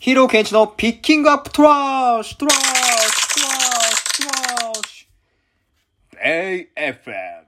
ヒーローケンチのピッキングアップトラッシュトラッシュトラッシュトラッシュ。AFM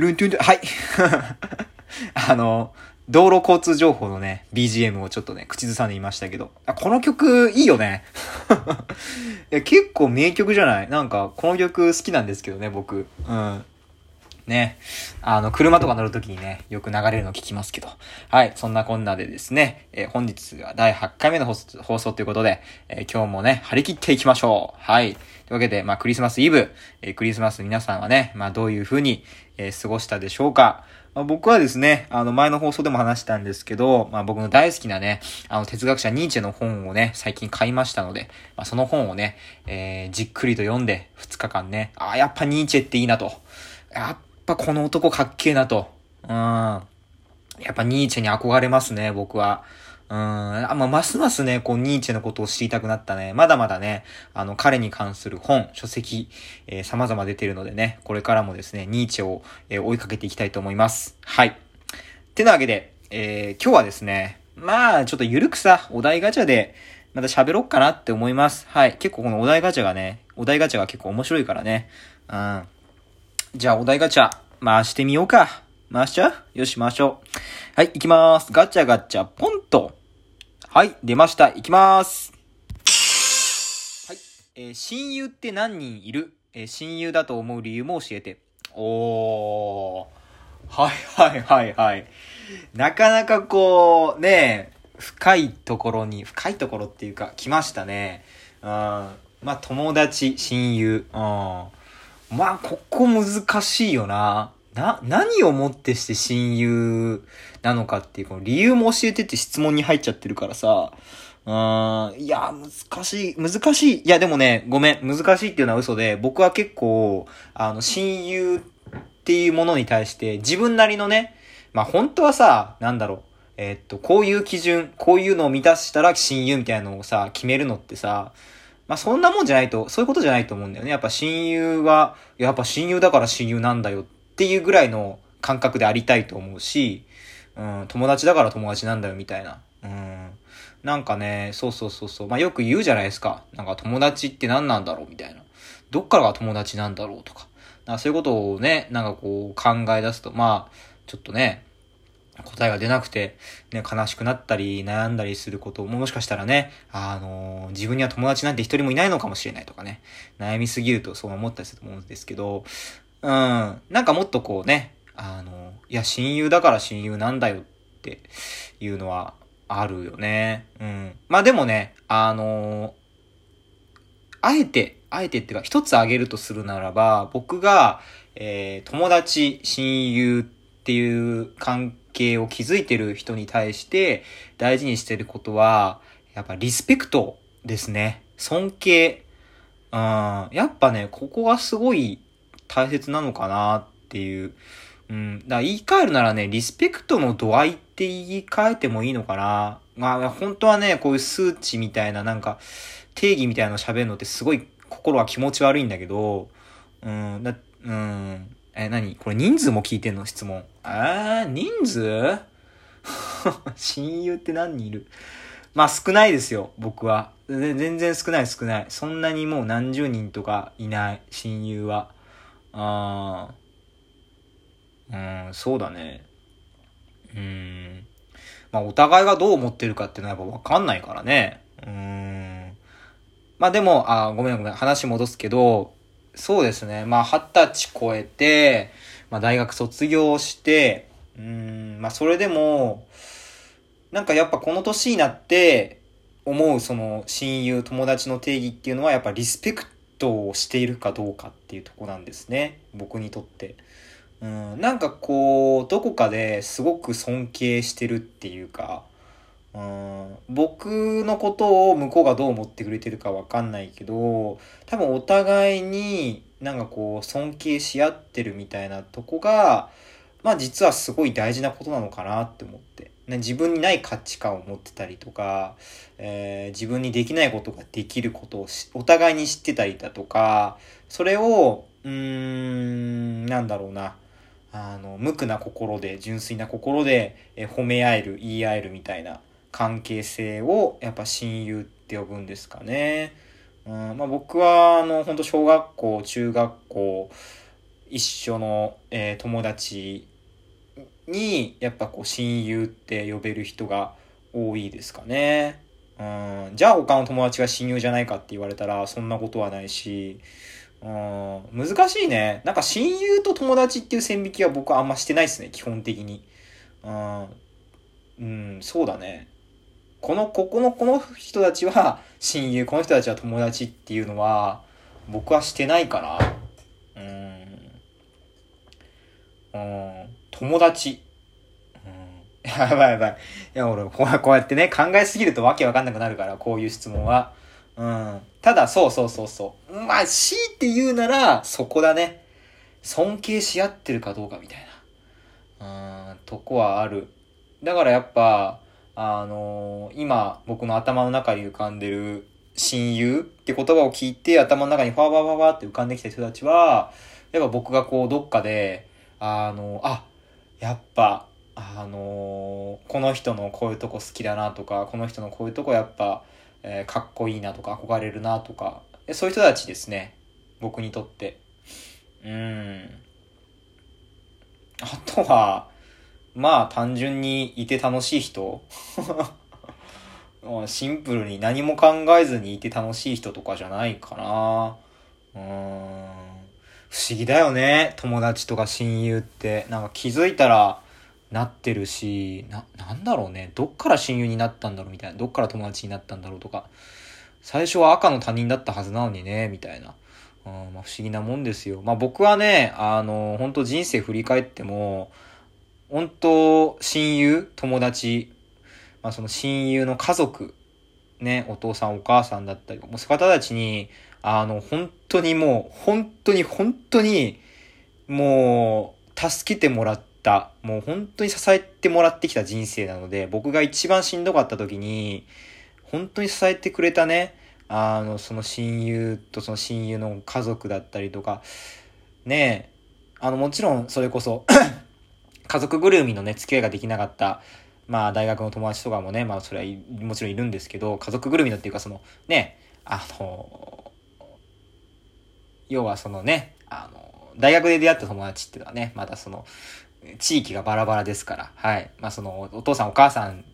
ゥ、ルントゥントゥン、はい。あの、道路交通情報のね、BGM をちょっとね、口ずさんでいましたけど。あ、この曲いいよね。いや、結構名曲じゃない？なんか、この曲好きなんですけどね、僕。うん。ね。あの、車とか乗るときにね、よく流れるの聞きますけど。はい。そんなこんなでですね、えー、本日が第8回目の放送ということで、えー、今日もね、張り切っていきましょう。はい。というわけで、まあ、クリスマスイブ、えー、クリスマス皆さんはね、まあ、どういう風に、え過ごしたでしょうか。まあ、僕はですね、あの前の放送でも話したんですけど、まあ僕の大好きなね、あの哲学者ニーチェの本をね、最近買いましたので、まあその本をね、えー、じっくりと読んで2日間ね、ああ、やっぱニーチェっていいなと。やっぱこの男かっけえなと。うん。やっぱニーチェに憧れますね、僕は。うん。あ、まあ、ますますね、こう、ニーチェのことを知りたくなったね。まだまだね、あの、彼に関する本、書籍、えー、様々出てるのでね、これからもですね、ニーチェを、えー、追いかけていきたいと思います。はい。ってなわけで、えー、今日はですね、まあ、ちょっとゆるくさ、お題ガチャで、また喋ろっかなって思います。はい。結構このお題ガチャがね、お題ガチャが結構面白いからね。うん。じゃあ、お題ガチャ、回してみようか。回しちゃう？よし、回しょう。はい、行きまーす。ガチャガチャ、ポンと。はい、出ました。いきまーす。はい。えー、親友って何人いる？えー、親友だと思う理由も教えて。おー。はいはいはいはい。なかなかこう、ね、深いところに、深いところっていうか、来ましたね。うん。まあ、友達、親友。うん。まあ、ここ難しいよな。な、何をもってして親友なのかっていう、この理由も教えてって質問に入っちゃってるからさ、うーん、いや、難しい、難しい。いや、でもね、ごめん、難しいっていうのは嘘で、僕は結構、あの、親友っていうものに対して自分なりのね、まあ本当はさ、なんだろう、えー、っと、こういう基準、こういうのを満たしたら親友みたいなのをさ、決めるのってさ、まあそんなもんじゃないと、そういうことじゃないと思うんだよね。やっぱ親友は、やっぱ親友だから親友なんだよっていうぐらいの感覚でありたいと思うし、うん、友達だから友達なんだよみたいな。うん。なんかね、そうそうそうそう。まあよく言うじゃないですか。なんか友達って何なんだろうみたいな。どっからが友達なんだろうとか。なかそういうことをね、なんかこう考え出すと、まあ、ちょっとね、答えが出なくて、ね、悲しくなったり、悩んだりすることも、もしかしたらね、あの、自分には友達なんて一人もいないのかもしれないとかね、悩みすぎるとそう思ったりすると思うんですけど、うん。なんかもっとこうね、あの、いや、親友だから親友なんだよっていうのはあるよね。うん。まあでもね、あの、あえて、あえてっていうか、一つ挙げるとするならば、僕が、え、友達、親友っていう関係を築いてる人に対して大事にしてることは、やっぱリスペクトですね。尊敬。うん。やっぱね、ここがすごい大切なのかなっていう。うん。だ言い換えるならね、リスペクトの度合いって言い換えてもいいのかな。まあ、本当はね、こういう数値みたいな、なんか、定義みたいなの喋るのってすごい心は気持ち悪いんだけど、うん、だ、うん。え、何？これ人数も聞いてんの？質問。えー、人数？親友って何人いる？まあ少ないですよ、僕は。全然少ない少ない。そんなにもう何十人とかいない、親友は。ああ、うん、そうだね。うん。まあ、お互いがどう思ってるかっていうのはやっぱわかんないからね。うん。まあでも、あごめんごめん、話戻すけど、そうですね。まあ、二十歳超えて、まあ、大学卒業して、うん、まあ、それでも、なんかやっぱこの年になって、思うその親友、友達の定義っていうのはやっぱリスペクトをしているかどうかっていうとこなんですね。僕にとって。うん、なんかこう、どこかですごく尊敬してるっていうか、うん、僕のことを向こうがどう思ってくれてるかわかんないけど、多分お互いになんかこう尊敬し合ってるみたいなとこが、まあ実はすごい大事なことなのかなって思って。ね、自分にない価値観を持ってたりとか、えー自分にできないことができることをお互いに知ってたりだとか、それを、うーん、なんだろうな。あの、無垢な心で、純粋な心で、えー褒め合える、言い合えるみたいな関係性を、やっぱ親友って呼ぶんですかね。うん、まあ僕は、あの、本当小学校、中学校、一緒の、えー友達に、やっぱこう、親友って呼べる人が多いですかね。うん、じゃあ他の友達が親友じゃないかって言われたら、そんなことはないし、うん、難しいね。なんか親友と友達っていう線引きは僕はあんましてないですね、基本的に。うん、うん、そうだね。この、ここの、この人たちは親友、この人たちは友達っていうのは、僕はしてないかな。うん。うん、友達。うん、やばいやばい。いや、俺、こうやってね、考えすぎるとわけわかんなくなるから、こういう質問は。うん。ただ、そうそうそうそう。まあ、強いて言うなら、そこだね。尊敬し合ってるかどうかみたいな。うん、とこはある。だからやっぱ、あのー今、僕の頭の中に浮かんでる親友って言葉を聞いて、頭の中にファーファーファーファーって浮かんできた人たちは、やっぱ僕がこう、どっかで、あのあ、やっぱ、あのーこの人のこういうとこ好きだなとか、この人のこういうとこやっぱ、えかっこいいなとか、憧れるなとか、そういう人たちですね。僕にとって。うん。あとは、まあ単純にいて楽しい人 シンプルに何も考えずにいて楽しい人とかじゃないかな。うん。不思議だよね。友達とか親友って。なんか気づいたらなってるし、な、なんだろうね。どっから親友になったんだろうみたいな。どっから友達になったんだろうとか。最初は赤の他人だったはずなのにね、みたいな。うんまあ、不思議なもんですよ。まあ僕はね、あの、本当人生振り返っても、本当親友、友達、まあその親友の家族、ね、お父さんお母さんだったり、もう方たちに、あの、本当にもう、本当に本当に、もう、助けてもらった、もう本当に支えてもらってきた人生なので、僕が一番しんどかった時に、本当に支えてくれたね、あの、その親友とその親友の家族だったりとか、ね、あの、もちろんそれこそ、家族ぐるみのね、付き合いができなかった、まあ、大学の友達とかもね、まあ、それはもちろんいるんですけど、家族ぐるみのっていうか、その、ね、あの、要はそのね、あの、大学で出会った友達っていうのはね、まだその、地域がバラバラですから、はい。まあ、その、お父さんお母さん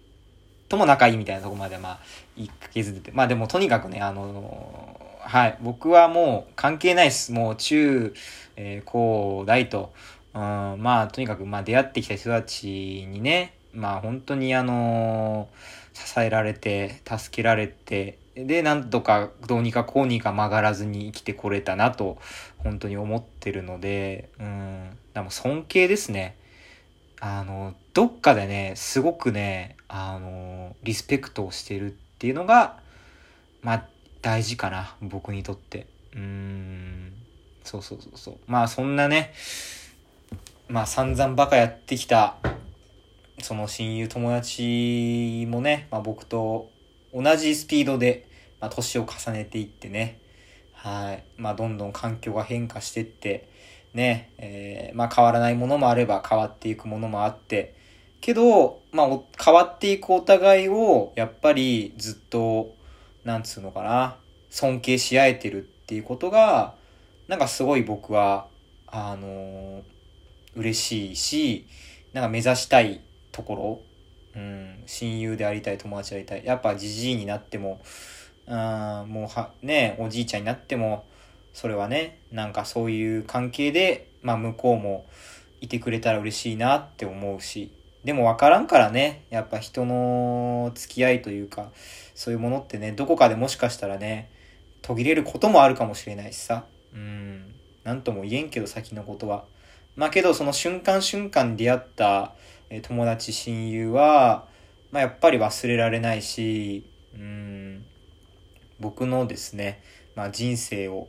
とも仲いいみたいなとこまで、まあ、いけずってて、まあでもとにかくね、あの、はい。僕はもう関係ないです。もう中、えー高大と、うん、まあとにかく、まあ出会ってきた人たちにね、まあ本当にあの支えられて、助けられて、で、なんとかどうにかこうにか曲がらずに生きてこれたなと、本当に思ってるので、うん、だからも尊敬ですね。あの、どっかでね、すごくね、あの、リスペクトをしてるっていうのが、まあ、大事かな、僕にとって。うん、そうそうそうそう。まあ、そんなね、まあ、散々バカやってきた、その親友友達もね、まあ僕と同じスピードで、まあ年を重ねていってね、はい。まあどんどん環境が変化してって、ね、えーまあ変わらないものもあれば変わっていくものもあって、けど、まあ変わっていくお互いを、やっぱりずっと、なんつうのかな、尊敬し合えてるっていうことが、なんかすごい僕は、あのー嬉しいし、なんか目指したいところ、うん、親友でありたい、友達でありたい。やっぱじじいになっても、うん、もうは、ね、おじいちゃんになっても、それはね、なんかそういう関係で、まあ向こうもいてくれたら嬉しいなって思うし、でも分からんからね、やっぱ人の付き合いというか、そういうものってね、どこかでもしかしたらね、途切れることもあるかもしれないしさ。うん。なんとも言えんけど、先のことは。まあけど、その瞬間瞬間出会った、友達、親友は、まあ、やっぱり忘れられないし、うん、僕のですね、まあ、人生を、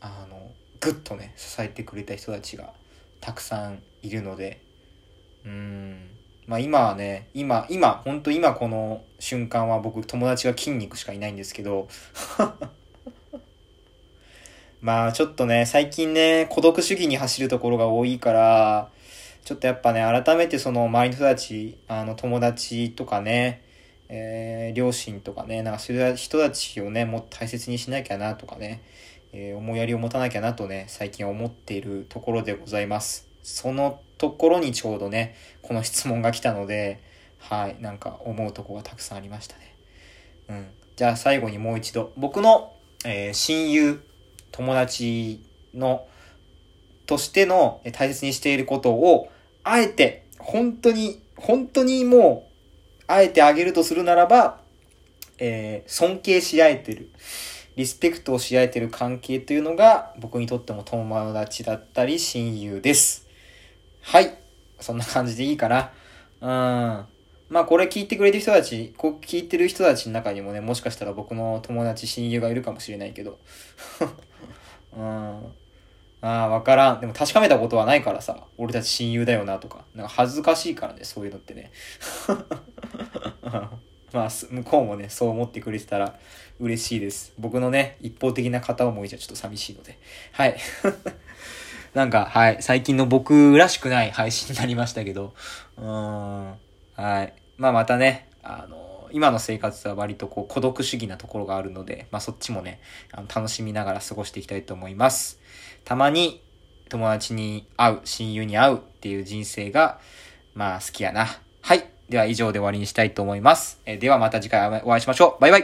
あの、ぐっとね、支えてくれた人たちがたくさんいるので、うん、まあ今はね、今、今、ほんと今この瞬間は僕友達が筋肉しかいないんですけど、まあちょっとね、最近ね、孤独主義に走るところが多いから、ちょっとやっぱね、改めてその周りの人たち、あの友達とかね、えー、両親とかね、なんかそういう人たちをね、もっと大切にしなきゃなとかね、えー、思いやりを持たなきゃなとね、最近思っているところでございます。そのところにちょうどね、この質問が来たので、はい、なんか思うとこがたくさんありましたね。うん。じゃあ最後にもう一度、僕の、えー、親友、友達の、としての大切にしていることを、あえて、本当に、本当にもう、あえてあげるとするならば、えー、尊敬し合えてる。リスペクトをし合えてる関係というのが、僕にとっても友達だったり親友です。はい。そんな感じでいいかな。うん。まあこれ聞いてくれてる人たち、こう聞いてる人たちの中にもね、もしかしたら僕の友達、親友がいるかもしれないけど。うん。ああ、わからん。でも確かめたことはないからさ、俺たち親友だよなとか。なんか恥ずかしいからね、そういうのってね。まあ、向こうもね、そう思ってくれてたら嬉しいです。僕のね、一方的な片思いじゃちょっと寂しいので。はい。なんか、はい、最近の僕らしくない配信になりましたけど、うーん、はい。まあまたね、あの、今の生活は割とこう孤独主義なところがあるので、まあそっちもね、あの楽しみながら過ごしていきたいと思います。たまに友達に会う、親友に会うっていう人生が、まあ好きやな。はい。では以上で終わりにしたいと思います。えではまた次回お会いしましょう。バイバイ